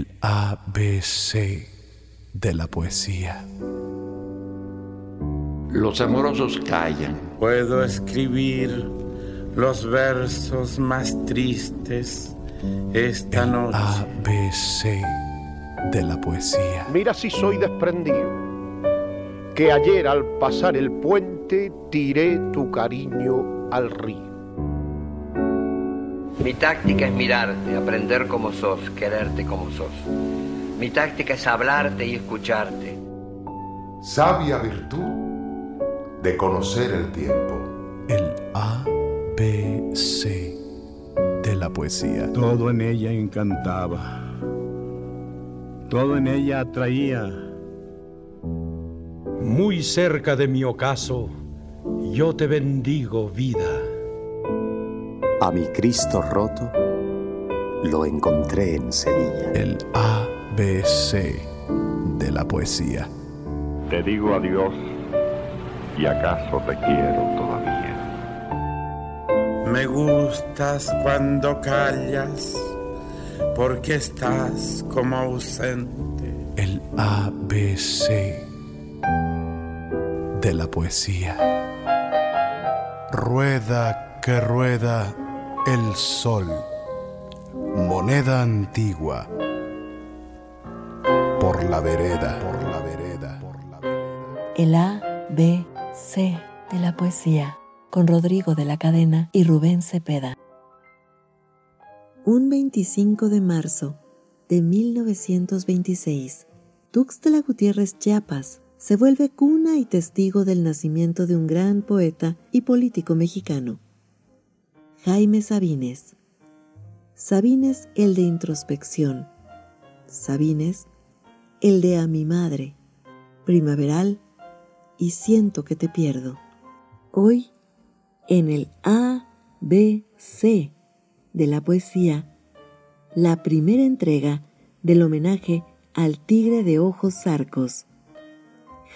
El ABC de la poesía. Los amorosos callan. Puedo escribir los versos más tristes esta El noche. ABC de la poesía. Mira si soy desprendido, que ayer al pasar el puente tiré tu cariño al río. Mi táctica es mirarte, aprender como sos, quererte como sos. Mi táctica es hablarte y escucharte. Sabia virtud de conocer el tiempo. El ABC de la poesía. Todo en ella encantaba. Todo en ella atraía. Muy cerca de mi ocaso, yo te bendigo, vida. A mi Cristo roto lo encontré en Sevilla. El ABC de la poesía. Te digo adiós y acaso te quiero todavía. Me gustas cuando callas, porque estás como ausente. El ABC de la poesía. Rueda que rueda el sol, moneda antigua, por la vereda, por la vereda, por la vereda. El A, B, C de la poesía, con Rodrigo de la Cadena y Rubén Cepeda. Un 25 de marzo de 1926, Tuxtla Gutiérrez Chiapas se vuelve cuna y testigo del nacimiento de un gran poeta y político mexicano, Jaime Sabines. Sabines el de introspección, Sabines el de a mi madre, primaveral y siento que te pierdo. Hoy, en el A, B, C de la poesía, la primera entrega del homenaje al tigre de ojos zarcos,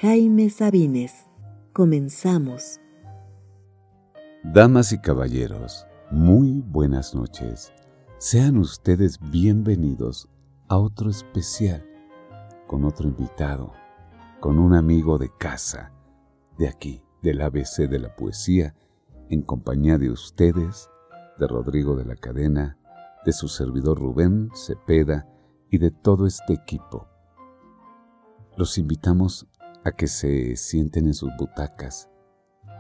Jaime Sabines. Comenzamos. Damas y caballeros, muy buenas noches. Sean ustedes bienvenidos a otro especial, con otro invitado, con un amigo de casa, de aquí, del ABC de la poesía, en compañía de ustedes, de Rodrigo de la Cadena, de su servidor Rubén Cepeda y de todo este equipo. Los invitamos a que se sienten en sus butacas.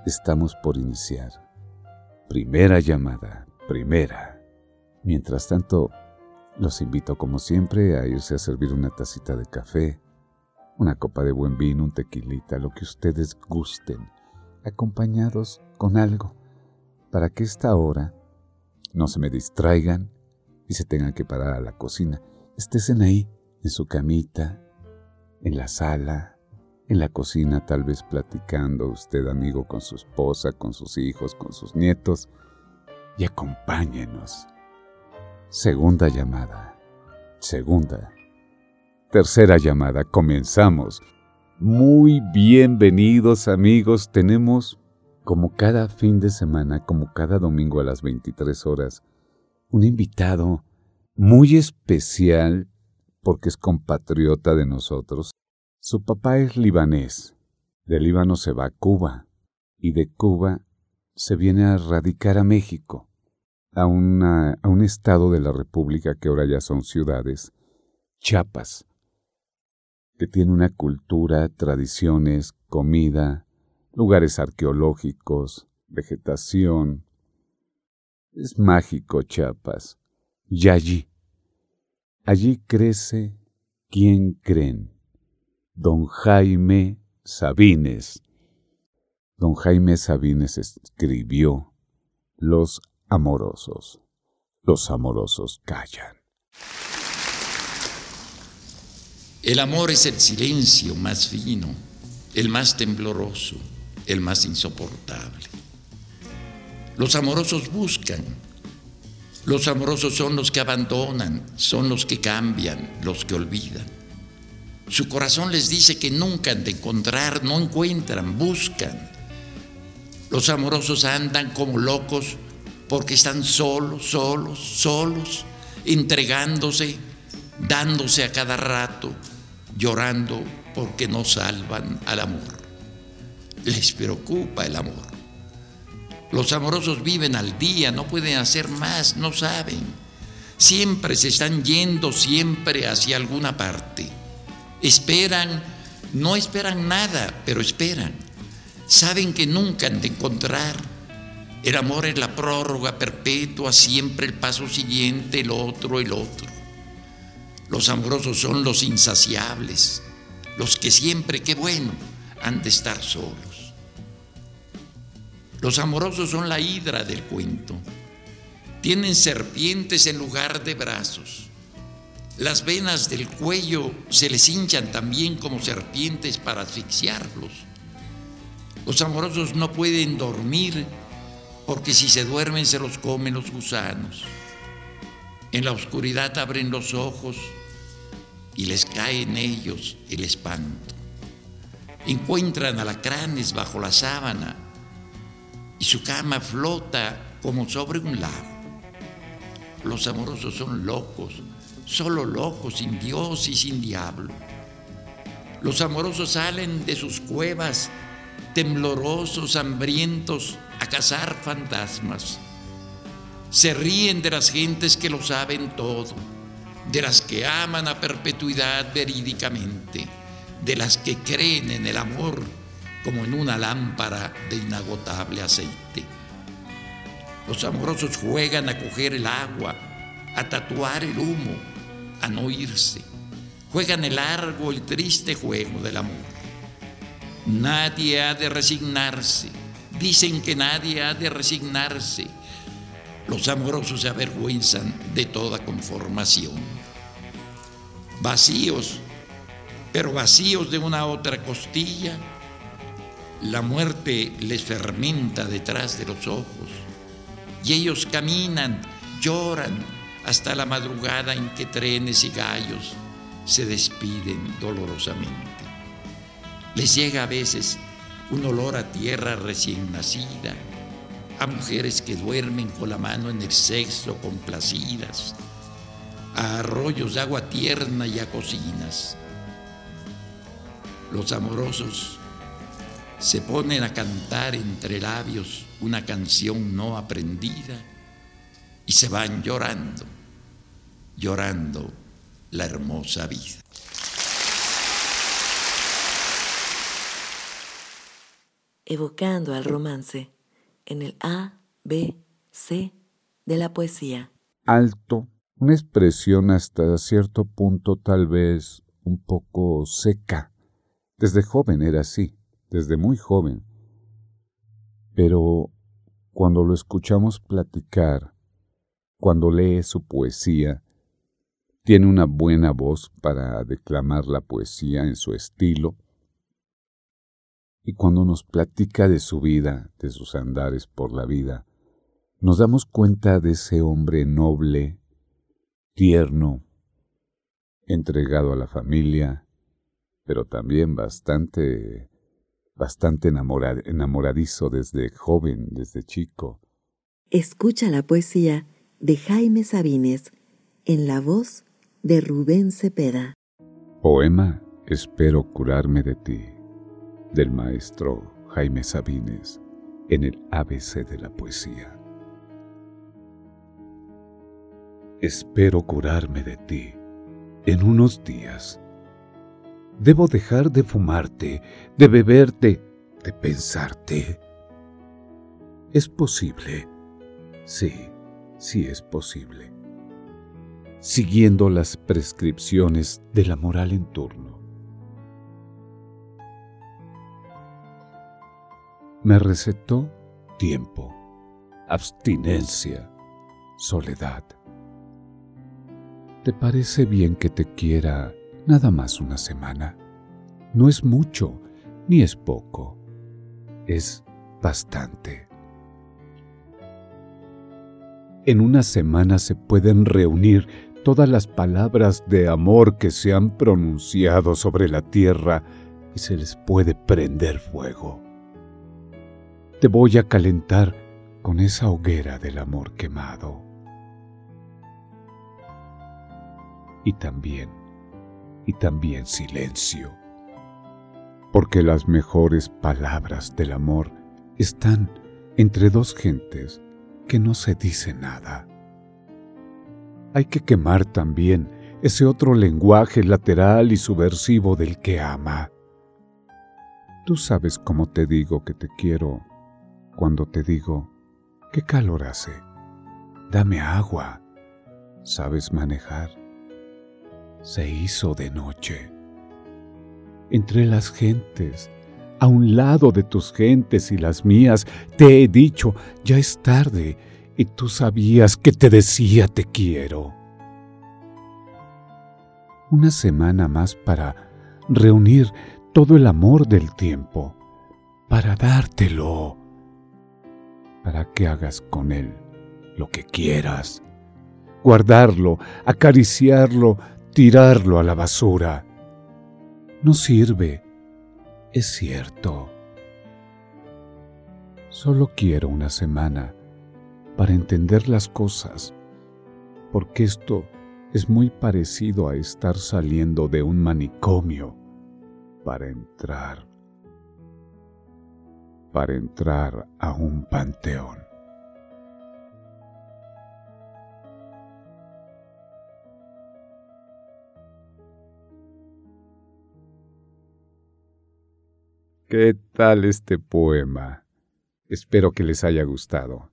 Estamos por iniciar. Primera llamada, primera. Mientras tanto, los invito como siempre a irse a servir una tacita de café, una copa de buen vino, un tequilita, lo que ustedes gusten, acompañados con algo, para que esta hora no se me distraigan y se tengan que parar a la cocina. Estén ahí, en su camita, en la sala, en la cocina, tal vez platicando usted, amigo, con su esposa, con sus hijos, con sus nietos, y acompáñenos. Segunda llamada. Segunda. Tercera llamada. Comenzamos. Muy bienvenidos amigos. Tenemos, como cada fin de semana, como cada domingo a las 23 horas, un invitado muy especial porque es compatriota de nosotros. Su papá es libanés. De Líbano se va a Cuba y de Cuba se viene a radicar a México, a, una, a un estado de la República que ahora ya son ciudades, Chiapas, que tiene una cultura, tradiciones, comida, lugares arqueológicos, vegetación. Es mágico Chiapas. Y allí, allí crece, ¿quién creen? Don Jaime Sabines. Don Jaime Sabines escribió Los amorosos. Los amorosos callan. El amor es el silencio más fino, el más tembloroso, el más insoportable. Los amorosos buscan. Los amorosos son los que abandonan, son los que cambian, los que olvidan. Su corazón les dice que nunca han de encontrar, no encuentran, buscan. Los amorosos andan como locos porque están solos, solos, solos, entregándose dándose a cada rato, llorando porque no salvan al amor. Les preocupa el amor. Los amorosos viven al día, no pueden hacer más, no saben. Siempre se están yendo, siempre hacia alguna parte. Esperan, no esperan nada, pero esperan. Saben que nunca han de encontrar. El amor es la prórroga perpetua, siempre el paso siguiente, el otro, el otro. Los amorosos son los insaciables, los que siempre, qué bueno, han de estar solos. Los amorosos son la hidra del cuento. Tienen serpientes en lugar de brazos. Las venas del cuello se les hinchan también como serpientes para asfixiarlos. Los amorosos no pueden dormir porque si se duermen se los comen los gusanos. En la oscuridad abren los ojos y les cae en ellos el espanto. Encuentran alacranes bajo la sábana y su cama flota como sobre un lago. Los amorosos son locos, solo locos, sin Dios y sin diablo. Los amorosos salen de sus cuevas temblorosos, hambrientos, a cazar fantasmas. Se ríen de las gentes que lo saben todo de las que aman a perpetuidad verídicamente, de las que creen en el amor como en una lámpara de inagotable aceite. Los amorosos juegan a coger el agua, a tatuar el humo, a no irse. Juegan el largo y triste juego del amor. Nadie ha de resignarse. Dicen que nadie ha de resignarse los amorosos se avergüenzan de toda conformación. Vacíos, pero vacíos de una otra costilla, la muerte les fermenta detrás de los ojos y ellos caminan, lloran hasta la madrugada en que trenes y gallos se despiden dolorosamente. Les llega a veces un olor a tierra recién nacida, a mujeres que duermen con la mano en el sexo complacidas, a arroyos de agua tierna y a cocinas. Los amorosos se ponen a cantar entre labios una canción no aprendida y se van llorando, llorando la hermosa vida. Evocando al romance en el A, B, C de la poesía. Alto, una expresión hasta cierto punto tal vez un poco seca. Desde joven era así, desde muy joven. Pero cuando lo escuchamos platicar, cuando lee su poesía, tiene una buena voz para declamar la poesía en su estilo, y cuando nos platica de su vida, de sus andares por la vida, nos damos cuenta de ese hombre noble, tierno, entregado a la familia, pero también bastante, bastante enamoradizo desde joven, desde chico. Escucha la poesía de Jaime Sabines en la voz de Rubén Cepeda. Poema Espero curarme de ti del maestro Jaime Sabines en el ABC de la poesía. Espero curarme de ti en unos días. Debo dejar de fumarte, de beberte, de pensarte. ¿Es posible? Sí, sí es posible. Siguiendo las prescripciones de la moral en turno me recetó tiempo, abstinencia, soledad. ¿Te parece bien que te quiera nada más una semana? No es mucho, ni es poco, es bastante. En una semana se pueden reunir todas las palabras de amor que se han pronunciado sobre la tierra y se les puede prender fuego te voy a calentar con esa hoguera del amor quemado. y también, y también silencio. Porque las mejores palabras del amor están entre dos gentes que no se dice nada. Hay que quemar también ese otro lenguaje lateral y subversivo del que ama. Tú sabes cómo te digo que te quiero cuando te digo, ¿qué calor hace? Dame agua. ¿Sabes manejar? Se hizo de noche. Entre las gentes, a un lado de tus gentes y las mías, te he dicho, ya es tarde, y tú sabías que te decía te quiero. Una semana más para reunir todo el amor del tiempo, para dártelo, para que hagas con él lo que quieras, guardarlo, acariciarlo, tirarlo a la basura. No sirve, es cierto. Solo quiero una semana para entender las cosas, porque esto es muy parecido a estar saliendo de un manicomio para entrar, para entrar a un panteón. ¿Qué tal este poema? Espero que les haya gustado.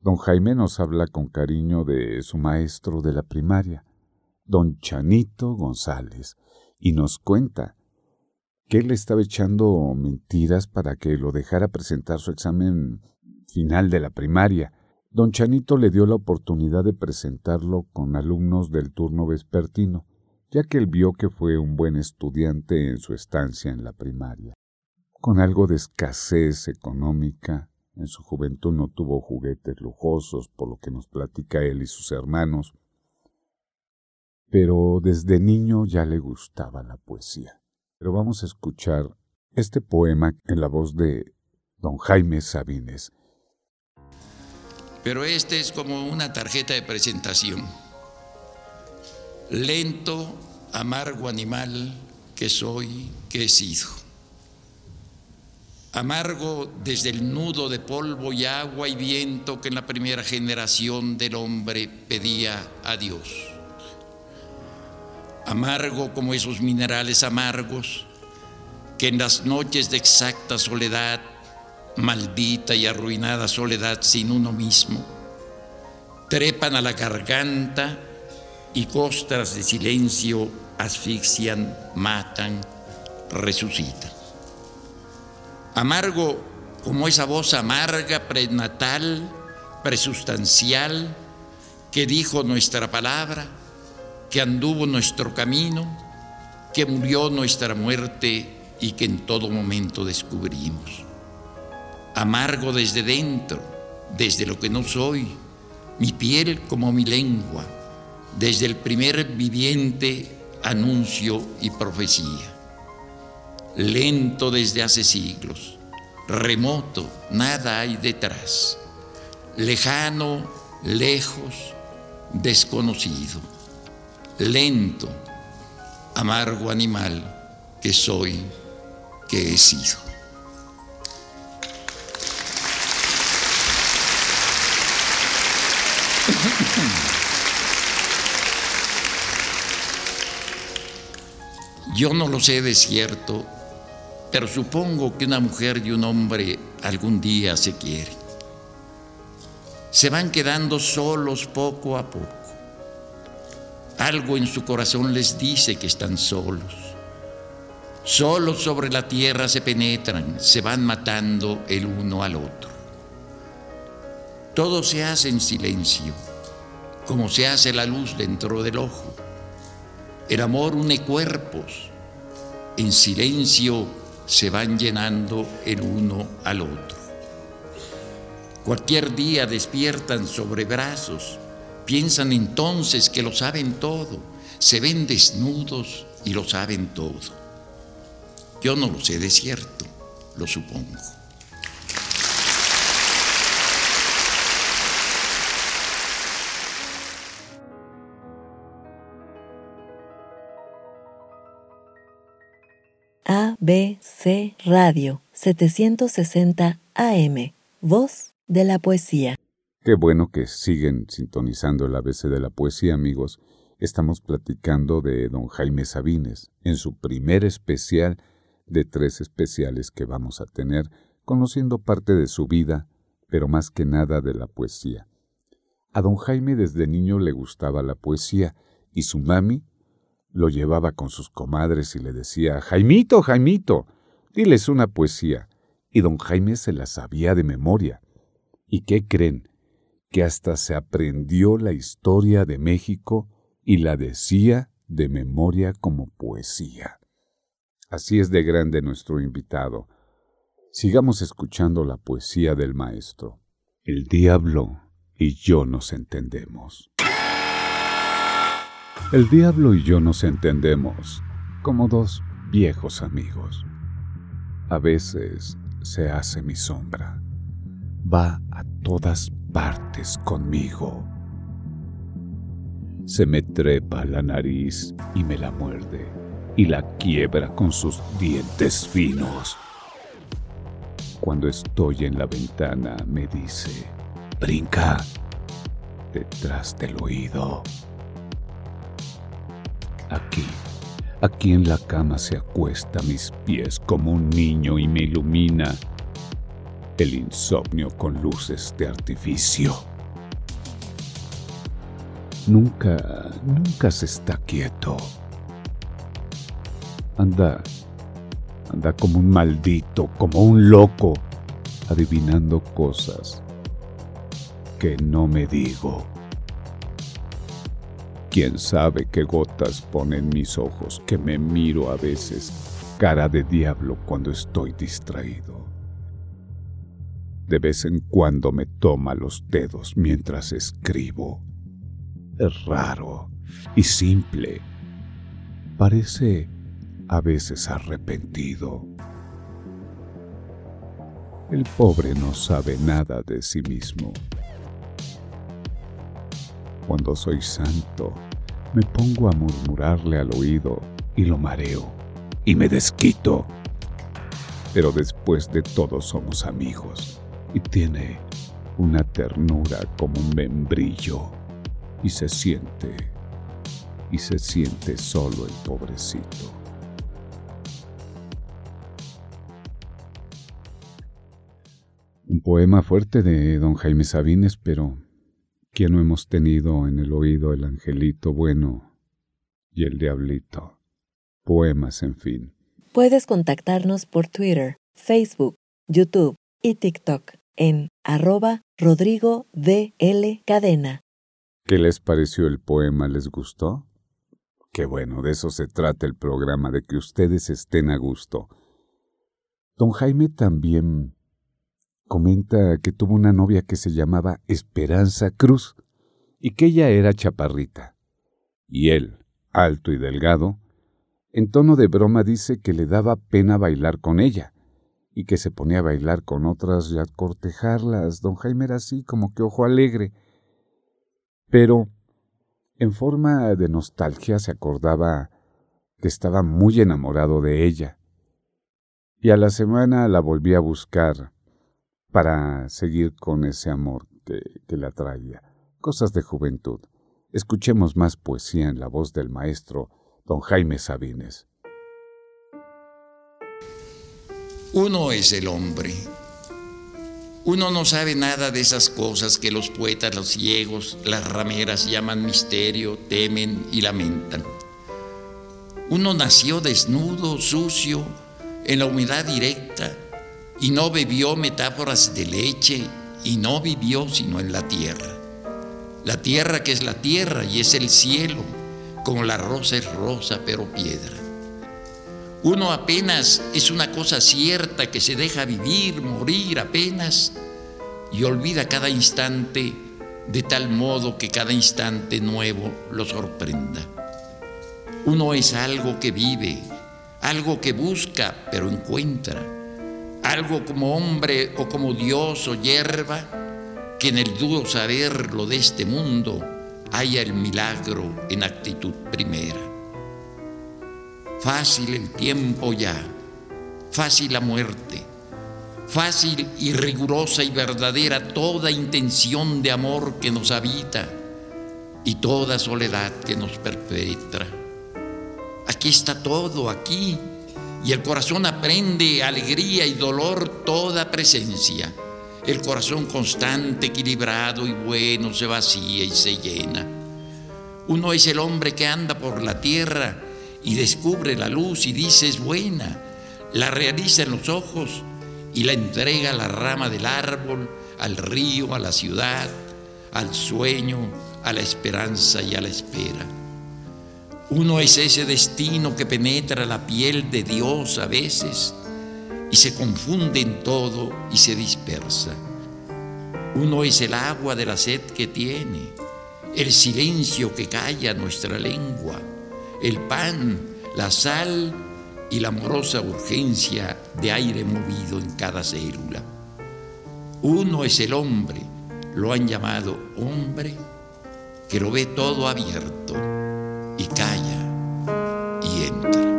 Don Jaime nos habla con cariño de su maestro de la primaria, don Chanito González, y nos cuenta que él estaba echando mentiras para que lo dejara presentar su examen final de la primaria. Don Chanito le dio la oportunidad de presentarlo con alumnos del turno vespertino, ya que él vio que fue un buen estudiante en su estancia en la primaria con algo de escasez económica. En su juventud no tuvo juguetes lujosos, por lo que nos platica él y sus hermanos, pero desde niño ya le gustaba la poesía. Pero vamos a escuchar este poema en la voz de don Jaime Sabines. Pero este es como una tarjeta de presentación. Lento, amargo animal que soy, que he sido amargo desde el nudo de polvo y agua y viento que en la primera generación del hombre pedía a Dios. Amargo como esos minerales amargos que en las noches de exacta soledad, maldita y arruinada soledad sin uno mismo, trepan a la garganta y costras de silencio asfixian, matan, resucitan amargo como esa voz amarga, prenatal, presustancial, que dijo nuestra palabra, que anduvo nuestro camino, que murió nuestra muerte y que en todo momento descubrimos. Amargo desde dentro, desde lo que no soy, mi piel como mi lengua, desde el primer viviente anuncio y profecía lento desde hace siglos, remoto, nada hay detrás, lejano, lejos, desconocido, lento, amargo animal que soy, que he sido. Yo no lo sé de cierto pero supongo que una mujer y un hombre algún día se quieren. Se van quedando solos poco a poco. Algo en su corazón les dice que están solos. Solos sobre la tierra se penetran, se van matando el uno al otro. Todo se hace en silencio, como se hace la luz dentro del ojo. El amor une cuerpos. En silencio se van llenando el uno al otro. Cualquier día despiertan sobre brazos, piensan entonces que lo saben todo, se ven desnudos y lo saben todo. Yo no lo sé de cierto, lo supongo. ABC Radio 760 AM, Voz de la Poesía. Qué bueno que siguen sintonizando el ABC de la poesía, amigos. Estamos platicando de don Jaime Sabines en su primer especial de tres especiales que vamos a tener, conociendo parte de su vida, pero más que nada de la poesía. A don Jaime desde niño le gustaba la poesía y su mami lo llevaba con sus comadres y le decía, Jaimito, Jaimito, diles una poesía. Y don Jaime se la sabía de memoria. ¿Y qué creen? Que hasta se aprendió la historia de México y la decía de memoria como poesía. Así es de grande nuestro invitado. Sigamos escuchando la poesía del maestro. El diablo y yo nos entendemos. El diablo y yo nos entendemos como dos viejos amigos. A veces se hace mi sombra. Va a todas partes conmigo. Se me trepa la nariz y me la muerde y la quiebra con sus dientes finos. Cuando estoy en la ventana me dice, brinca detrás del oído. Aquí, aquí en la cama se acuesta a mis pies como un niño y me ilumina el insomnio con luces de artificio. Nunca, nunca se está quieto. Anda, anda como un maldito, como un loco, adivinando cosas que no me digo. Quién sabe qué gotas ponen mis ojos, que me miro a veces cara de diablo cuando estoy distraído. De vez en cuando me toma los dedos mientras escribo. Es raro y simple. Parece a veces arrepentido. El pobre no sabe nada de sí mismo. Cuando soy santo, me pongo a murmurarle al oído y lo mareo y me desquito. Pero después de todo somos amigos y tiene una ternura como un membrillo y se siente, y se siente solo el pobrecito. Un poema fuerte de don Jaime Sabines, pero ¿Quién no hemos tenido en el oído el angelito bueno y el diablito? Poemas, en fin. Puedes contactarnos por Twitter, Facebook, YouTube y TikTok en arroba Rodrigo D.L. Cadena. ¿Qué les pareció el poema? ¿Les gustó? Qué bueno, de eso se trata el programa, de que ustedes estén a gusto. Don Jaime también comenta que tuvo una novia que se llamaba Esperanza Cruz y que ella era chaparrita. Y él, alto y delgado, en tono de broma dice que le daba pena bailar con ella y que se ponía a bailar con otras y a cortejarlas. Don Jaime era así como que ojo alegre. Pero, en forma de nostalgia, se acordaba que estaba muy enamorado de ella. Y a la semana la volví a buscar para seguir con ese amor que, la atraía. Cosas de juventud. Escuchemos más poesía en la voz del maestro don Jaime Sabines. Uno es el hombre. Uno no sabe nada de esas cosas que los poetas, los ciegos, las rameras llaman misterio, temen y lamentan. Uno nació desnudo, sucio, en la humedad directa, y no bebió metáforas de leche y no vivió sino en la tierra. La tierra que es la tierra y es el cielo, como la rosa es rosa pero piedra. Uno apenas es una cosa cierta que se deja vivir, morir apenas y olvida cada instante de tal modo que cada instante nuevo lo sorprenda. Uno es algo que vive, algo que busca pero encuentra algo como hombre o como Dios o hierba, que en el duro saberlo de este mundo haya el milagro en actitud primera. Fácil el tiempo ya, fácil la muerte, fácil y rigurosa y verdadera toda intención de amor que nos habita y toda soledad que nos perpetra. Aquí está todo, aquí, y el corazón aprende alegría y dolor toda presencia. El corazón constante, equilibrado y bueno se vacía y se llena. Uno es el hombre que anda por la tierra y descubre la luz y dice es buena, la realiza en los ojos y la entrega a la rama del árbol, al río, a la ciudad, al sueño, a la esperanza y a la espera. Uno es ese destino que penetra la piel de Dios a veces y se confunde en todo y se dispersa. Uno es el agua de la sed que tiene, el silencio que calla nuestra lengua, el pan, la sal y la amorosa urgencia de aire movido en cada célula. Uno es el hombre, lo han llamado hombre, que lo ve todo abierto y calla y entra.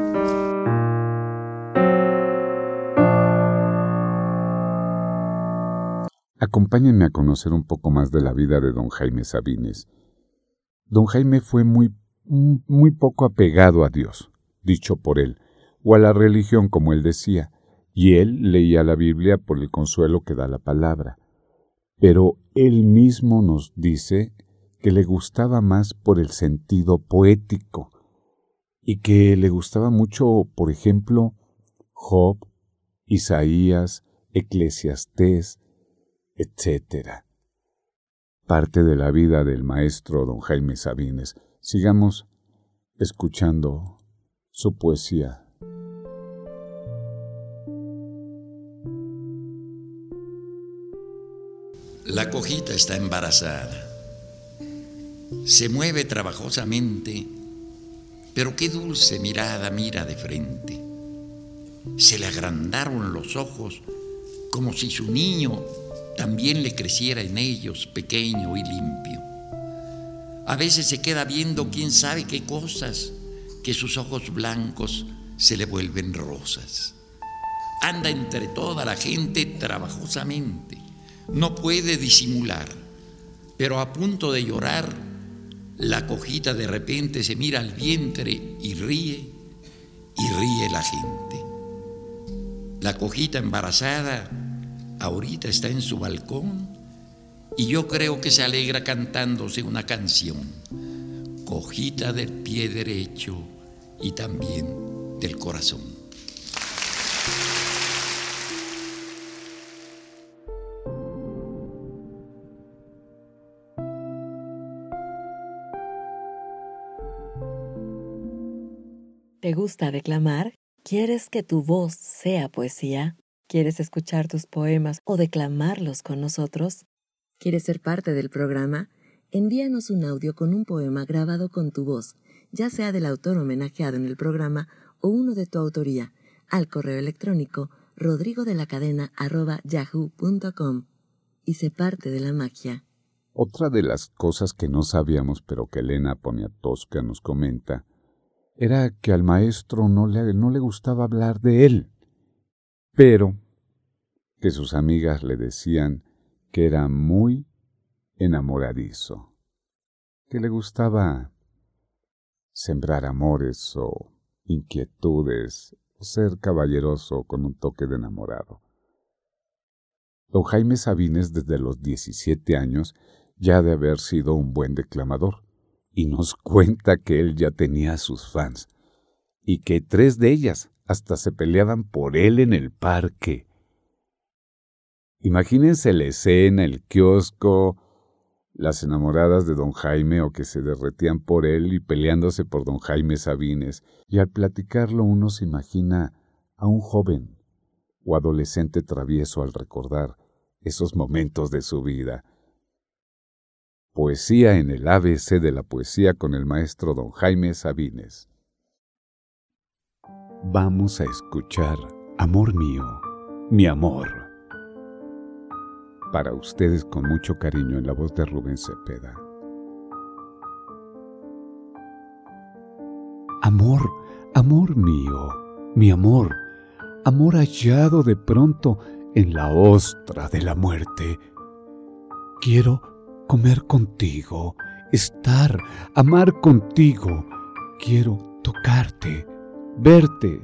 Acompáñenme a conocer un poco más de la vida de don Jaime Sabines. Don Jaime fue muy, muy poco apegado a Dios, dicho por él, o a la religión como él decía, y él leía la Biblia por el consuelo que da la palabra. Pero él mismo nos dice que le gustaba más por el sentido poético y que le gustaba mucho, por ejemplo, Job, Isaías, Eclesiastés, etc. Parte de la vida del maestro don Jaime Sabines. Sigamos escuchando su poesía. La cojita está embarazada. Se mueve trabajosamente, pero qué dulce mirada mira de frente. Se le agrandaron los ojos como si su niño también le creciera en ellos pequeño y limpio. A veces se queda viendo quién sabe qué cosas, que sus ojos blancos se le vuelven rosas. Anda entre toda la gente trabajosamente, no puede disimular, pero a punto de llorar, la cojita de repente se mira al vientre y ríe, y ríe la gente. La cojita embarazada ahorita está en su balcón y yo creo que se alegra cantándose una canción, cojita del pie derecho y también del corazón. ¿Te gusta declamar? ¿Quieres que tu voz sea poesía? ¿Quieres escuchar tus poemas o declamarlos con nosotros? ¿Quieres ser parte del programa? Envíanos un audio con un poema grabado con tu voz, ya sea del autor homenajeado en el programa o uno de tu autoría, al correo electrónico rodrigodelacadena.yahoo.com y sé parte de la magia. Otra de las cosas que no sabíamos pero que Elena Poniatowska nos comenta era que al maestro no le, no le gustaba hablar de él pero que sus amigas le decían que era muy enamoradizo, que le gustaba sembrar amores o inquietudes, ser caballeroso con un toque de enamorado. Don Jaime Sabines desde los 17 años ya de haber sido un buen declamador, y nos cuenta que él ya tenía sus fans, y que tres de ellas hasta se peleaban por él en el parque. Imagínense la escena, el kiosco, las enamoradas de don Jaime o que se derretían por él y peleándose por don Jaime Sabines, y al platicarlo uno se imagina a un joven o adolescente travieso al recordar esos momentos de su vida. Poesía en el ABC de la poesía con el maestro don Jaime Sabines vamos a escuchar Amor mío, mi amor. Para ustedes con mucho cariño en la voz de Rubén Cepeda. Amor, amor mío, mi amor, amor hallado de pronto en la ostra de la muerte. Quiero comer contigo, estar, amar contigo. Quiero tocarte, verte.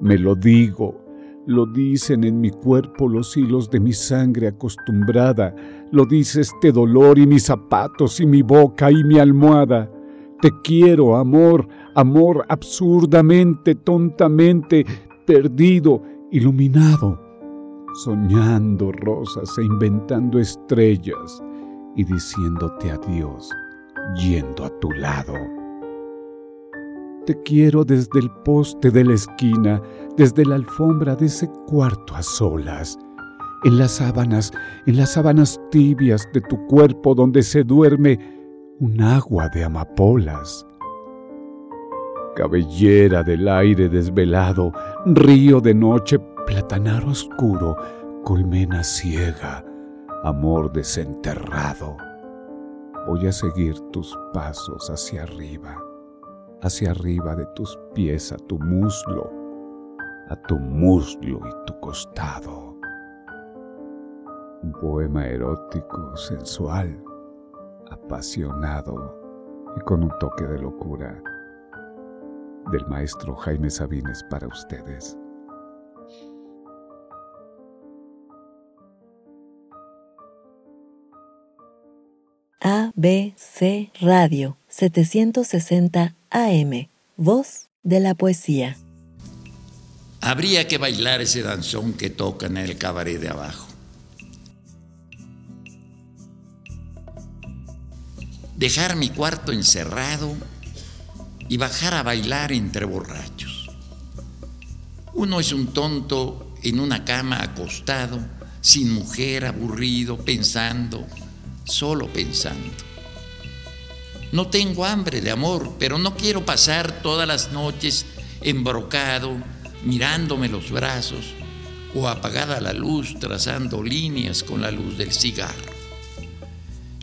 Me lo digo, lo dicen en mi cuerpo los hilos de mi sangre acostumbrada, lo dice este dolor y mis zapatos y mi boca y mi almohada. Te quiero, amor, amor absurdamente, tontamente, perdido, iluminado, soñando rosas e inventando estrellas y diciéndote adiós, yendo a tu lado. Te quiero desde el poste de la esquina, desde la alfombra de ese cuarto a solas, en las sábanas, en las sábanas tibias de tu cuerpo donde se duerme un agua de amapolas. Cabellera del aire desvelado, río de noche, platanar oscuro, colmena ciega, amor desenterrado. Voy a seguir tus pasos hacia arriba, hacia arriba de tus pies a tu muslo, a tu muslo y tu costado. Un poema erótico, sensual, apasionado y con un toque de locura del maestro Jaime Sabines para ustedes. ABC Radio 760 AM, voz de la poesía. Habría que bailar ese danzón que toca en el cabaret de abajo. Dejar mi cuarto encerrado y bajar a bailar entre borrachos. Uno es un tonto en una cama acostado, sin mujer, aburrido, pensando, solo pensando. No tengo hambre de amor, pero no quiero pasar todas las noches embrocado, mirándome los brazos o apagada la luz, trazando líneas con la luz del cigarro.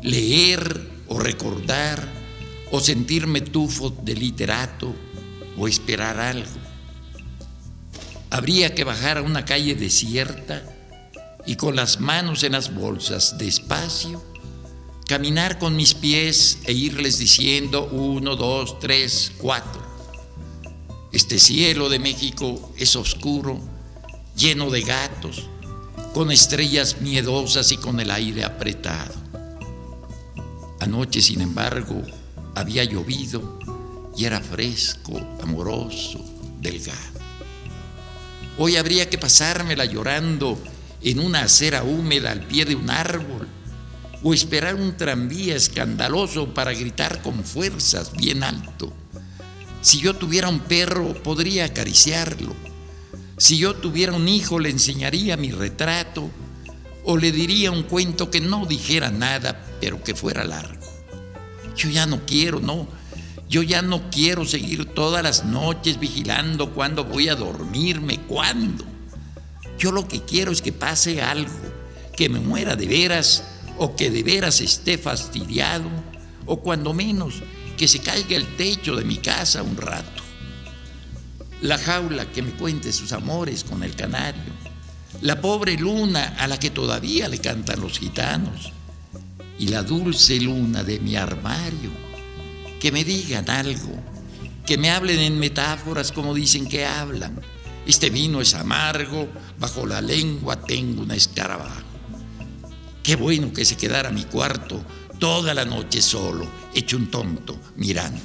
Leer o recordar o sentirme tufo de literato o esperar algo. Habría que bajar a una calle desierta y con las manos en las bolsas, despacio, caminar con mis pies e irles diciendo uno, dos, tres, cuatro. Este cielo de México es oscuro, lleno de gatos, con estrellas miedosas y con el aire apretado. Anoche, sin embargo, había llovido y era fresco, amoroso, delgado. Hoy habría que pasármela llorando en una acera húmeda al pie de un árbol o esperar un tranvía escandaloso para gritar con fuerzas bien alto. Si yo tuviera un perro, podría acariciarlo. Si yo tuviera un hijo, le enseñaría mi retrato o le diría un cuento que no dijera nada, pero que fuera largo. Yo ya no quiero, no. Yo ya no quiero seguir todas las noches vigilando cuándo voy a dormirme, cuándo. Yo lo que quiero es que pase algo, que me muera de veras o que de veras esté fastidiado, o cuando menos que se caiga el techo de mi casa un rato. La jaula que me cuente sus amores con el canario, la pobre luna a la que todavía le cantan los gitanos, y la dulce luna de mi armario, que me digan algo, que me hablen en metáforas como dicen que hablan. Este vino es amargo, bajo la lengua tengo una escarabajo. Qué bueno que se quedara mi cuarto toda la noche solo, hecho un tonto, mirando.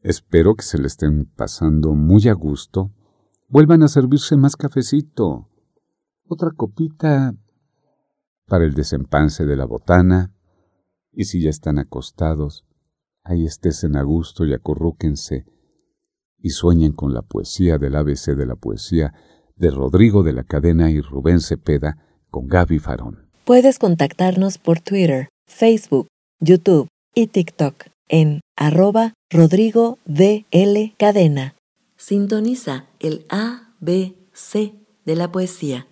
Espero que se le estén pasando muy a gusto. Vuelvan a servirse más cafecito. Otra copita para el desempance de la botana. Y si ya están acostados, ahí estén a gusto y acurrúquense y sueñen con la poesía del ABC de la poesía de Rodrigo de la Cadena y Rubén Cepeda con Gaby Farón. Puedes contactarnos por Twitter, Facebook, YouTube y TikTok en arroba Rodrigo L. Cadena. Sintoniza el ABC de la poesía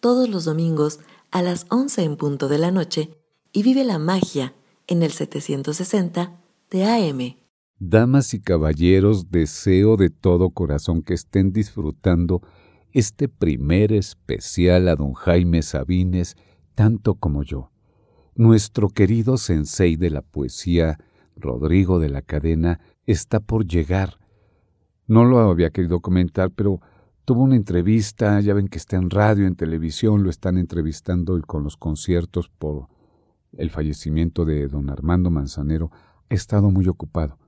todos los domingos a las 11 en punto de la noche y vive la magia en el 760 Damas y caballeros, deseo de todo corazón que estén disfrutando este primer especial a don Jaime Sabines tanto como yo. Nuestro querido sensei de la poesía, Rodrigo de la Cadena, está por llegar. No lo había querido comentar, pero tuvo una entrevista, ya ven que está en radio, en televisión, lo están entrevistando con los conciertos por el fallecimiento de don Armando Manzanero. Ha estado muy ocupado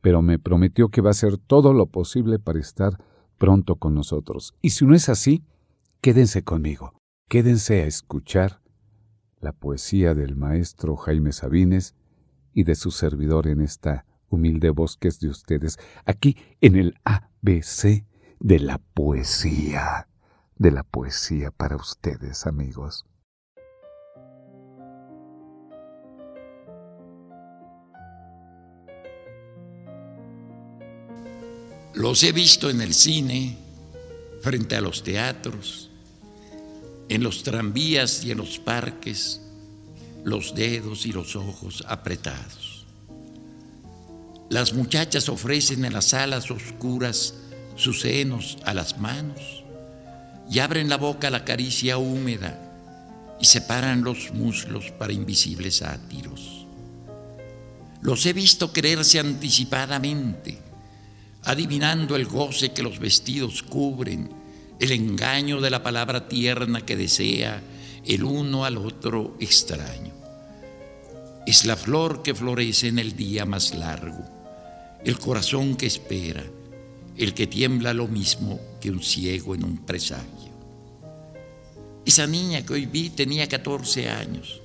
pero me prometió que va a hacer todo lo posible para estar pronto con nosotros. Y si no es así, quédense conmigo, quédense a escuchar la poesía del maestro Jaime Sabines y de su servidor en esta humilde voz que es de ustedes, aquí en el ABC de la poesía, de la poesía para ustedes, amigos. Los he visto en el cine, frente a los teatros, en los tranvías y en los parques, los dedos y los ojos apretados. Las muchachas ofrecen en las salas oscuras sus senos a las manos y abren la boca a la caricia húmeda y separan los muslos para invisibles sátiros. Los he visto quererse anticipadamente adivinando el goce que los vestidos cubren, el engaño de la palabra tierna que desea el uno al otro extraño. Es la flor que florece en el día más largo, el corazón que espera, el que tiembla lo mismo que un ciego en un presagio. Esa niña que hoy vi tenía 14 años.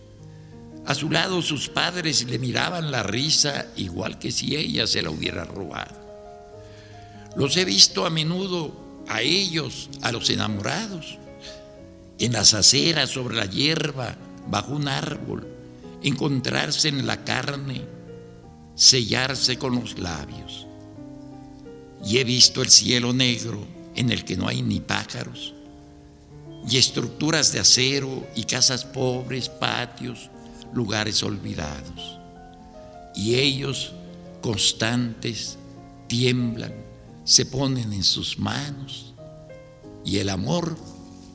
A su lado sus padres le miraban la risa igual que si ella se la hubiera robado. Los he visto a menudo a ellos, a los enamorados, en las aceras, sobre la hierba, bajo un árbol, encontrarse en la carne, sellarse con los labios. Y he visto el cielo negro en el que no hay ni pájaros, y estructuras de acero y casas pobres, patios, lugares olvidados. Y ellos, constantes, tiemblan se ponen en sus manos y el amor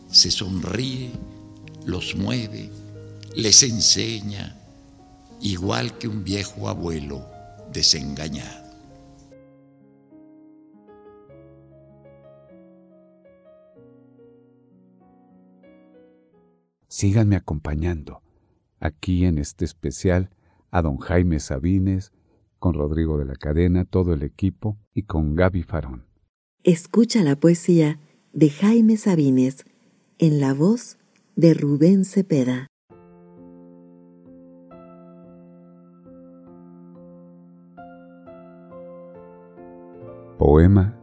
se sonríe, los mueve, les enseña, igual que un viejo abuelo desengañado. Síganme acompañando aquí en este especial a don Jaime Sabines, con Rodrigo de la Cadena, todo el equipo y con Gaby Farón. Escucha la poesía de Jaime Sabines en la voz de Rubén Cepeda. Poema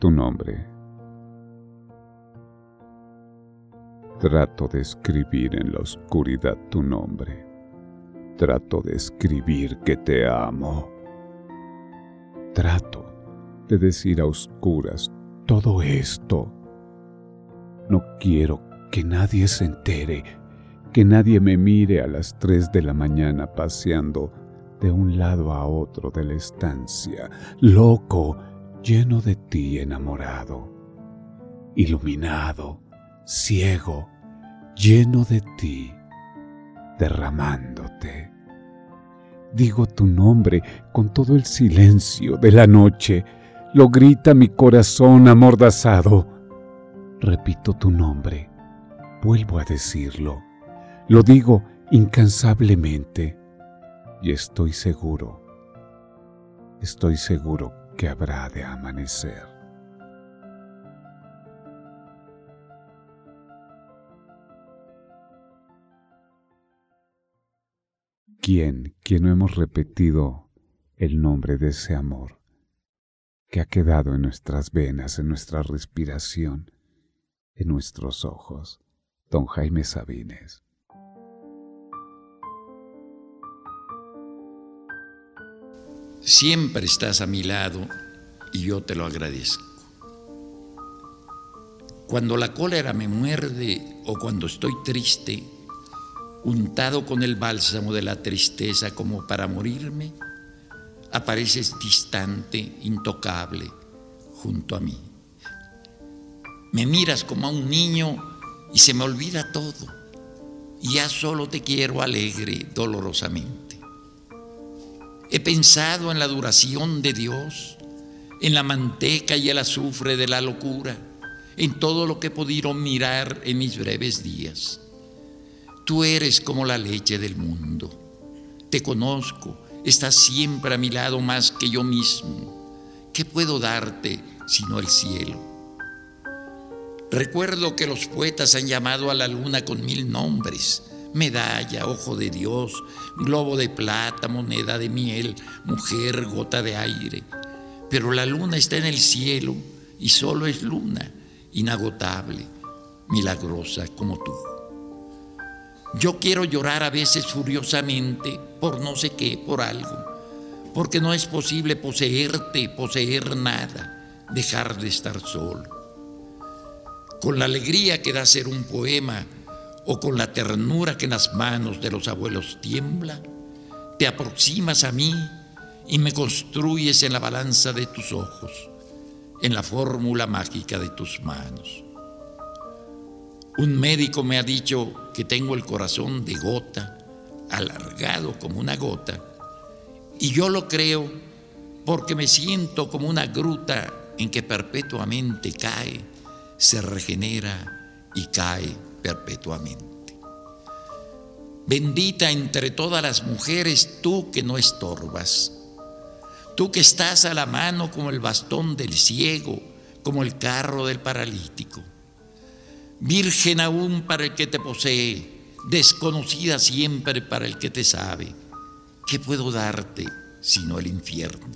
Tu nombre. Trato de escribir en la oscuridad tu nombre. Trato de escribir que te amo trato de decir a oscuras todo esto. No quiero que nadie se entere, que nadie me mire a las tres de la mañana paseando de un lado a otro de la estancia, loco, lleno de ti enamorado, iluminado, ciego, lleno de ti, derramándote Digo tu nombre con todo el silencio de la noche. Lo grita mi corazón amordazado. Repito tu nombre. Vuelvo a decirlo. Lo digo incansablemente. Y estoy seguro, estoy seguro que habrá de amanecer. ¿Quién, quién no hemos repetido el nombre de ese amor que ha quedado en nuestras venas, en nuestra respiración, en nuestros ojos? Don Jaime Sabines. Siempre estás a mi lado y yo te lo agradezco. Cuando la cólera me muerde o cuando estoy triste, untado con el bálsamo de la tristeza como para morirme, apareces distante, intocable, junto a mí. Me miras como a un niño y se me olvida todo. Y ya solo te quiero alegre dolorosamente. He pensado en la duración de Dios, en la manteca y el azufre de la locura, en todo lo que he podido mirar en mis breves días. Tú eres como la leche del mundo. Te conozco, estás siempre a mi lado más que yo mismo. ¿Qué puedo darte sino el cielo? Recuerdo que los poetas han llamado a la luna con mil nombres. Medalla, ojo de Dios, globo de plata, moneda de miel, mujer, gota de aire. Pero la luna está en el cielo y solo es luna, inagotable, milagrosa como tú. Yo quiero llorar a veces furiosamente por no sé qué, por algo, porque no es posible poseerte, poseer nada, dejar de estar solo. Con la alegría que da ser un poema o con la ternura que en las manos de los abuelos tiembla, te aproximas a mí y me construyes en la balanza de tus ojos, en la fórmula mágica de tus manos. Un médico me ha dicho que tengo el corazón de gota, alargado como una gota, y yo lo creo porque me siento como una gruta en que perpetuamente cae, se regenera y cae perpetuamente. Bendita entre todas las mujeres tú que no estorbas, tú que estás a la mano como el bastón del ciego, como el carro del paralítico virgen aún para el que te posee, desconocida siempre para el que te sabe. ¿Qué puedo darte sino el infierno?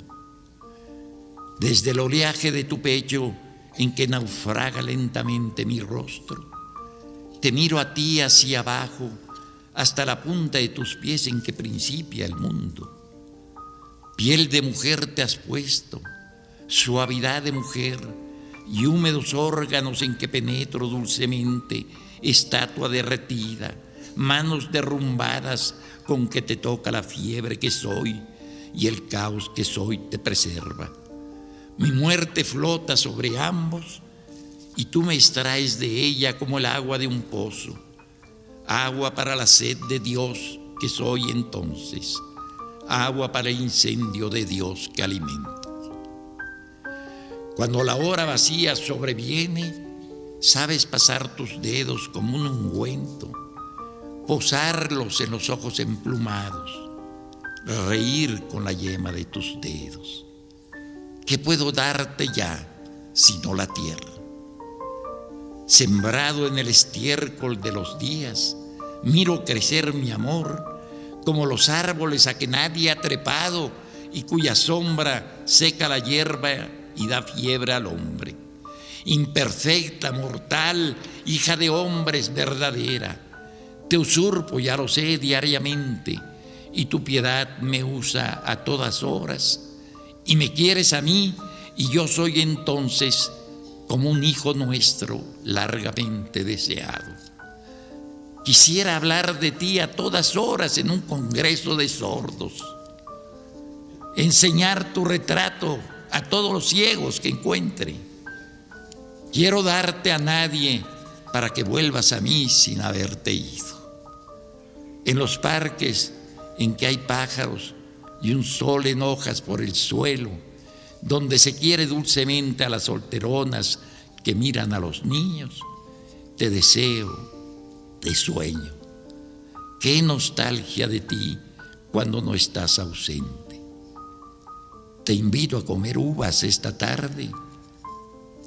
Desde el oleaje de tu pecho en que naufraga lentamente mi rostro, te miro a ti hacia abajo hasta la punta de tus pies en que principia el mundo. Piel de mujer te has puesto, suavidad de mujer, y húmedos órganos en que penetro dulcemente, estatua derretida, manos derrumbadas con que te toca la fiebre que soy y el caos que soy te preserva. Mi muerte flota sobre ambos y tú me extraes de ella como el agua de un pozo, agua para la sed de Dios que soy entonces, agua para el incendio de Dios que alimenta. Cuando la hora vacía sobreviene, sabes pasar tus dedos como un ungüento, posarlos en los ojos emplumados, reír con la yema de tus dedos. ¿Qué puedo darte ya sino la tierra? Sembrado en el estiércol de los días, miro crecer mi amor como los árboles a que nadie ha trepado y cuya sombra seca la hierba y da fiebre al hombre. Imperfecta, mortal, hija de hombres verdadera, te usurpo, ya lo diariamente, y tu piedad me usa a todas horas, y me quieres a mí, y yo soy entonces como un hijo nuestro largamente deseado. Quisiera hablar de ti a todas horas en un congreso de sordos, enseñar tu retrato a todos los ciegos que encuentre. Quiero darte a nadie para que vuelvas a mí sin haberte ido. En los parques en que hay pájaros y un sol en hojas por el suelo, donde se quiere dulcemente a las solteronas que miran a los niños, te deseo, te sueño. Qué nostalgia de ti cuando no estás ausente. Te invito a comer uvas esta tarde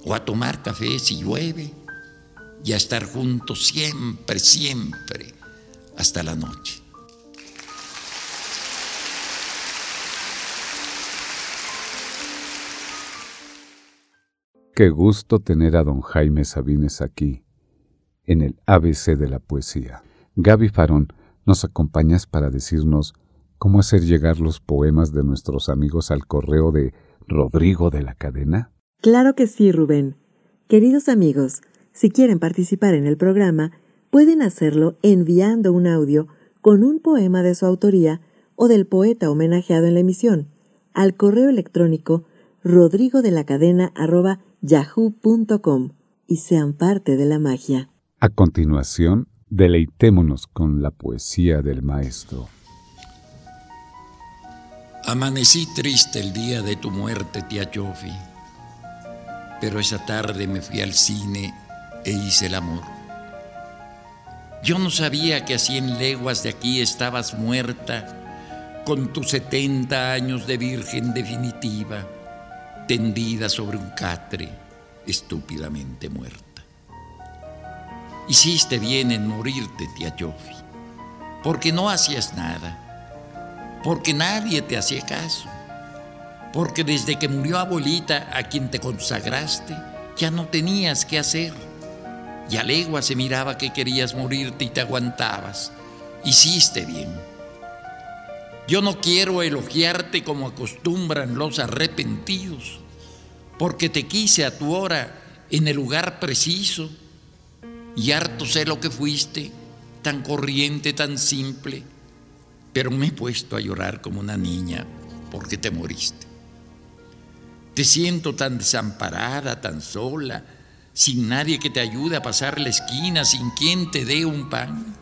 o a tomar café si llueve y a estar juntos siempre, siempre, hasta la noche. Qué gusto tener a don Jaime Sabines aquí, en el ABC de la poesía. Gaby Farón, ¿nos acompañas para decirnos cómo hacer llegar los poemas de nuestros amigos al correo de Rodrigo de la Cadena? Claro que sí, Rubén. Queridos amigos, Si quieren participar en el programa, pueden hacerlo enviando un audio con un poema de su autoría o del poeta homenajeado en la emisión al correo electrónico rodrigo de la cadena yahoo.com y sean parte de la magia. A continuación, deleitémonos con la poesía del maestro. Amanecí triste el día de tu muerte, tía Chofi, pero esa tarde me fui al cine e hice el amor. Yo no sabía que a cien leguas de aquí estabas muerta, con tus setenta años de virgen definitiva, tendida sobre un catre, estúpidamente muerta. Hiciste bien en morirte, tía Jofi, porque no hacías nada, porque nadie te hacía caso, porque desde que murió abuelita a quien te consagraste, ya no tenías qué hacer y a legua se miraba que querías morirte y te aguantabas. Hiciste bien. Yo no quiero elogiarte como acostumbran los arrepentidos, porque te quise a tu hora en el lugar preciso y harto sé lo que fuiste, tan corriente, tan simple, pero me he puesto a llorar como una niña porque te moriste. Te siento tan desamparada, tan sola, sin nadie que te ayude a pasar la esquina, sin quien te dé un pan.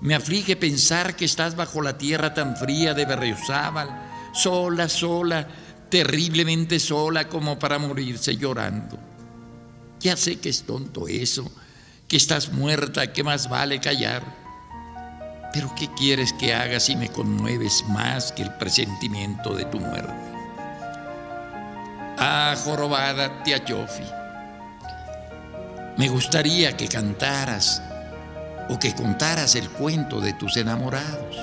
Me aflige pensar que estás bajo la tierra tan fría de Berriozábal, sola, sola, terriblemente sola como para morirse llorando. Ya sé que es tonto eso, que estás muerta, que más vale callar. Pero ¿qué quieres que haga si me conmueves más que el presentimiento de tu muerte? Ah, jorobada Tiachofi me gustaría que cantaras o que contaras el cuento de tus enamorados.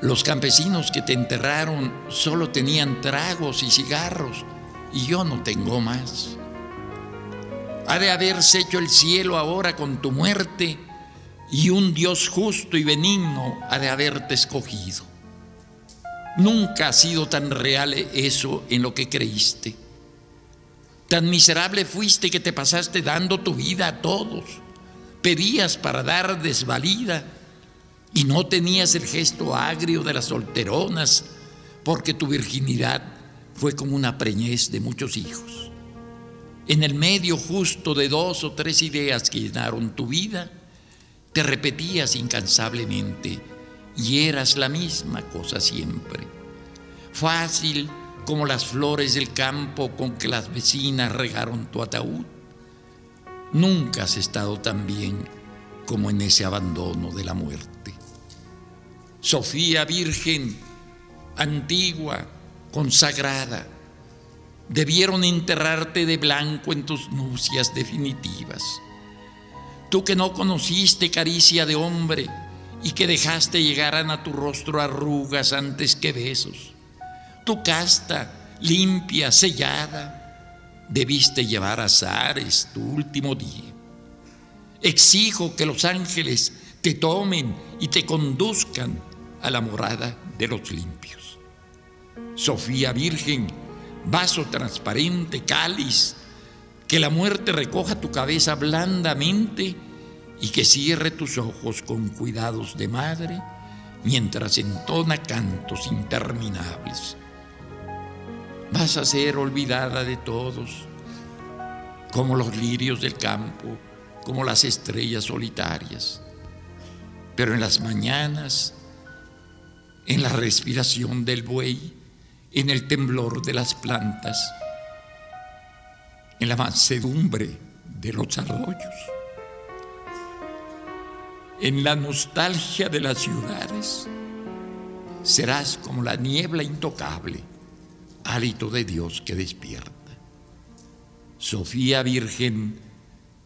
Los campesinos que te enterraron solo tenían tragos y cigarros y yo no tengo más. Ha de haberse hecho el cielo ahora con tu muerte y un Dios justo y benigno ha de haberte escogido. Nunca ha sido tan real eso en lo que creíste. Tan miserable fuiste que te pasaste dando tu vida a todos. Pedías para dar desvalida y no tenías el gesto agrio de las solteronas porque tu virginidad fue como una preñez de muchos hijos. En el medio justo de dos o tres ideas que llenaron tu vida, te repetías incansablemente y eras la misma cosa siempre. Fácil, como las flores del campo con que las vecinas regaron tu ataúd. Nunca has estado tan bien como en ese abandono de la muerte. Sofía Virgen, antigua, consagrada, debieron enterrarte de blanco en tus nupcias definitivas. Tú que no conociste caricia de hombre y que dejaste llegar a tu rostro arrugas antes que besos tu casta, limpia, sellada, debiste llevar a Zares tu último día. Exijo que los ángeles te tomen y te conduzcan a la morada de los limpios. Sofía Virgen, vaso transparente, cáliz, que la muerte recoja tu cabeza blandamente y que cierre tus ojos con cuidados de madre mientras entona cantos interminables vas a ser olvidada de todos, como los lirios del campo, como las estrellas solitarias. Pero en las mañanas, en la respiración del buey, en el temblor de las plantas, en la mansedumbre de los arroyos, en la nostalgia de las ciudades, serás como la niebla intocable hálito de Dios que despierta. Sofía Virgen,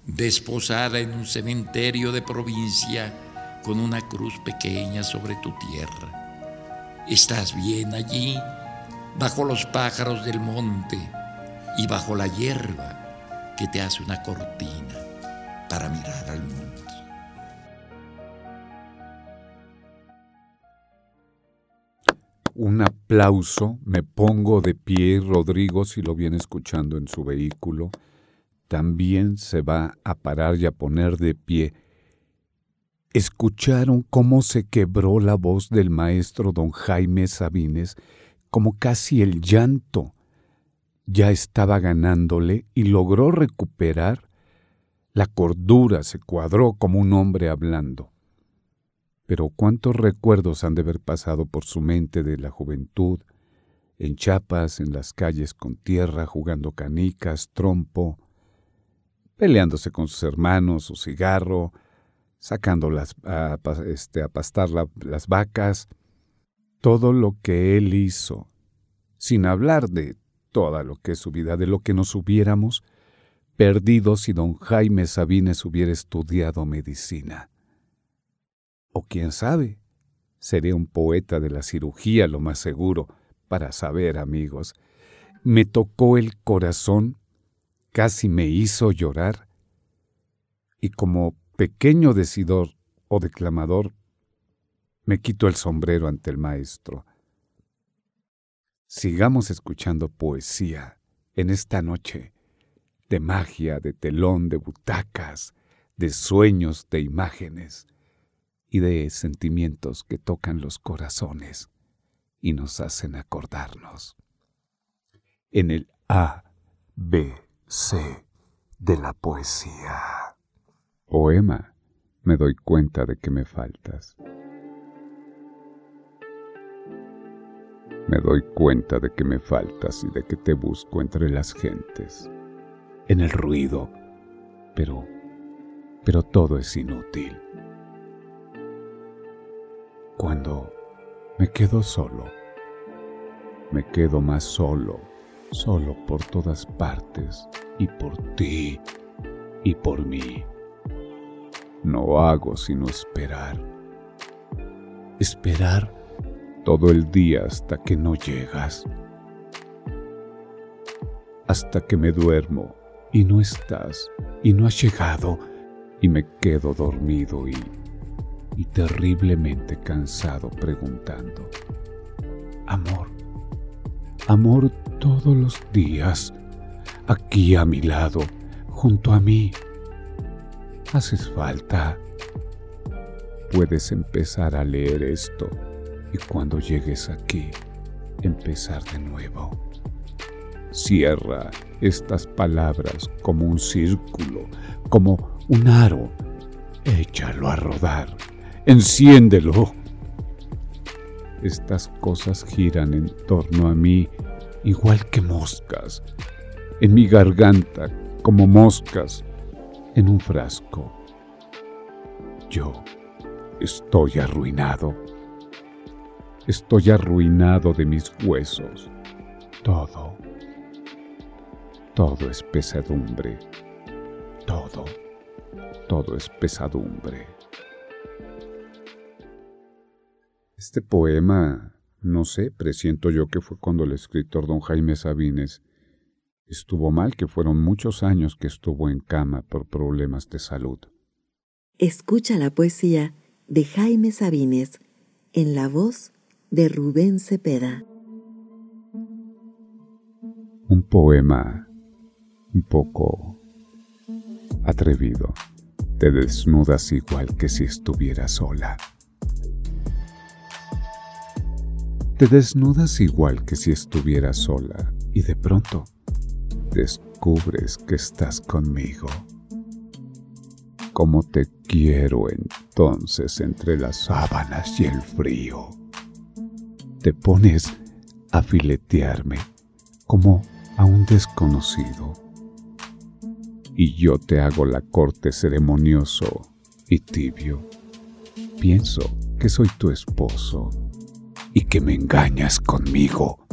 desposada en un cementerio de provincia con una cruz pequeña sobre tu tierra. Estás bien allí, bajo los pájaros del monte y bajo la hierba que te hace una cortina para mirar al mundo. un aplauso, me pongo de pie, Rodrigo, si lo viene escuchando en su vehículo, también se va a parar y a poner de pie. Escucharon cómo se quebró la voz del maestro don Jaime Sabines, como casi el llanto ya estaba ganándole y logró recuperar la cordura, se cuadró como un hombre hablando. Pero cuántos recuerdos han de haber pasado por su mente de la juventud, en chapas, en las calles con tierra, jugando canicas, trompo, peleándose con sus hermanos, su cigarro, sacando las, a, este, a pastar las vacas, todo lo que él hizo, sin hablar de toda lo que es su vida, de lo que nos hubiéramos perdido si don Jaime Sabines hubiera estudiado medicina. O quién sabe, sería un poeta de la cirugía, lo más seguro, para saber, amigos. Me tocó el corazón, casi me hizo llorar, y como pequeño decidor o declamador, me quito el sombrero ante el maestro. Sigamos escuchando poesía en esta noche, de magia, de telón, de butacas, de sueños, de imágenes y de sentimientos que tocan los corazones y nos hacen acordarnos. En el A, B, C de la poesía. Poema, me doy cuenta de que me faltas. Me doy cuenta de que me faltas y de que te busco entre las gentes, en el ruido, pero, pero todo es inútil. Cuando me quedo solo. Me quedo más solo, solo por todas partes y por ti y por mí. No hago sino esperar. Esperar todo el día hasta que no llegas. Hasta que me duermo y no estás y no has llegado y me quedo dormido y y terriblemente cansado preguntando, Amor, amor todos los días, aquí a mi lado, junto a mí, haces falta. Puedes empezar a leer esto y cuando llegues aquí, empezar de nuevo. Cierra estas palabras como un círculo, como un aro. Échalo a rodar enciéndelo. Estas cosas giran en torno a mí igual que moscas, en mi garganta como moscas en un frasco. Yo estoy arruinado. Estoy arruinado de mis huesos. Todo, todo es pesadumbre. Todo, todo es pesadumbre. Este poema, no sé, presiento yo que fue cuando el escritor don Jaime Sabines estuvo mal, que fueron muchos años que estuvo en cama por problemas de salud. Escucha la poesía de Jaime Sabines en la voz de Rubén Cepeda. Un poema un poco atrevido. Te desnudas igual que si estuviera sola. Te desnudas igual que si estuvieras sola y de pronto descubres que estás conmigo. Cómo te quiero entonces entre las sábanas y el frío. Te pones a filetearme como a un desconocido. Y yo te hago la corte ceremonioso y tibio. Pienso que soy tu esposo y que me engañas conmigo.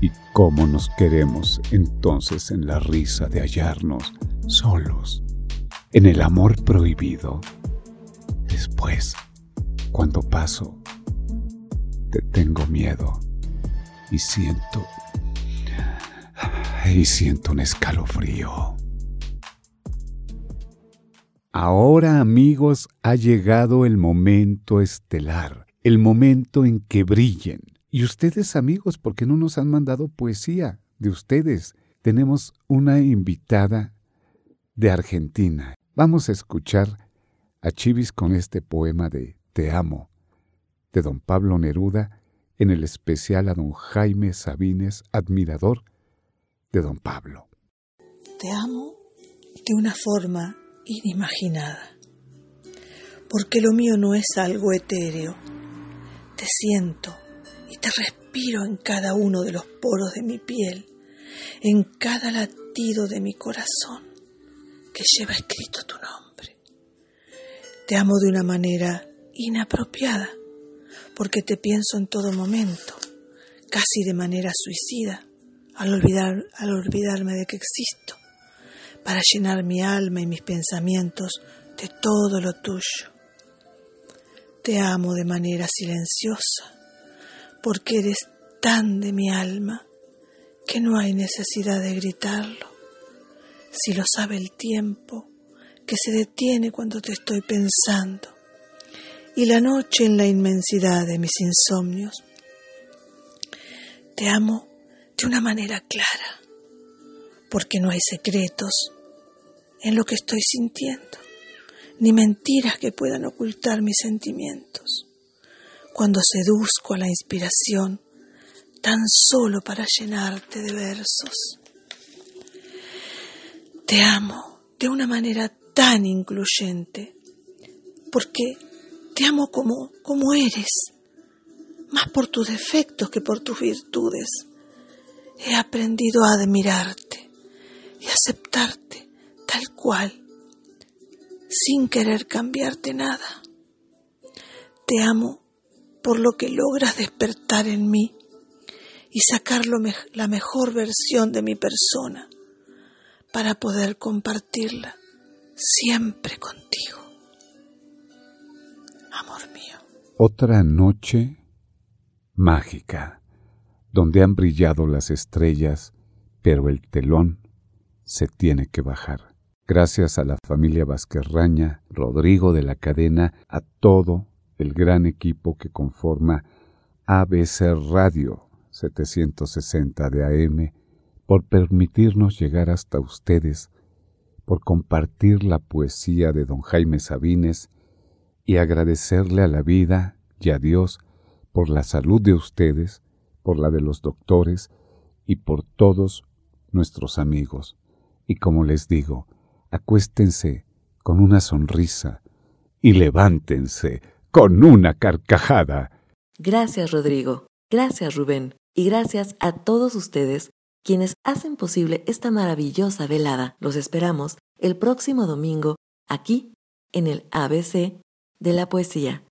¿Y cómo nos queremos entonces en la risa de hallarnos solos, en el amor prohibido? Después, cuando paso, te tengo miedo y siento... y siento un escalofrío. Ahora amigos ha llegado el momento estelar el momento en que brillen. Y ustedes amigos, ¿por qué no nos han mandado poesía de ustedes? Tenemos una invitada de Argentina. Vamos a escuchar a Chivis con este poema de Te amo, de don Pablo Neruda, en el especial a don Jaime Sabines, admirador de don Pablo. Te amo de una forma inimaginada, porque lo mío no es algo etéreo. Te siento y te respiro en cada uno de los poros de mi piel, en cada latido de mi corazón que lleva escrito tu nombre. Te amo de una manera inapropiada, porque te pienso en todo momento, casi de manera suicida, al, olvidar, al olvidarme de que existo para llenar mi alma y mis pensamientos de todo lo tuyo. Te amo de manera silenciosa, porque eres tan de mi alma que no hay necesidad de gritarlo. Si lo sabe el tiempo, que se detiene cuando te estoy pensando, y la noche en la inmensidad de mis insomnios. Te amo de una manera clara, porque no hay secretos en lo que estoy sintiendo, ni mentiras que puedan ocultar mis sentimientos. Cuando seduzco a la inspiración, tan solo para llenarte de versos. Te amo de una manera tan incluyente, porque te amo como, como eres, más por tus defectos que por tus virtudes. He aprendido a admirarte y aceptarte tal cual, sin querer cambiarte nada. Te amo por lo que logras despertar en mí y sacar la mejor versión de mi persona para poder compartirla siempre contigo. Amor mío. Otra noche mágica, donde han brillado las estrellas, pero el telón se tiene que bajar gracias a la familia Vázquez-Raña, Rodrigo de la cadena, a todo el gran equipo que conforma ABC Radio 760 de AM, por permitirnos llegar hasta ustedes, por compartir la poesía de don Jaime Sabines y agradecerle a la vida y a Dios por la salud de ustedes, por la de los doctores y por todos nuestros amigos. Y como les digo, acuéstense con una sonrisa y levántense con una carcajada. Gracias, Rodrigo. Gracias, Rubén. Y gracias a todos ustedes quienes hacen posible esta maravillosa velada. Los esperamos el próximo domingo aquí en el ABC de la poesía.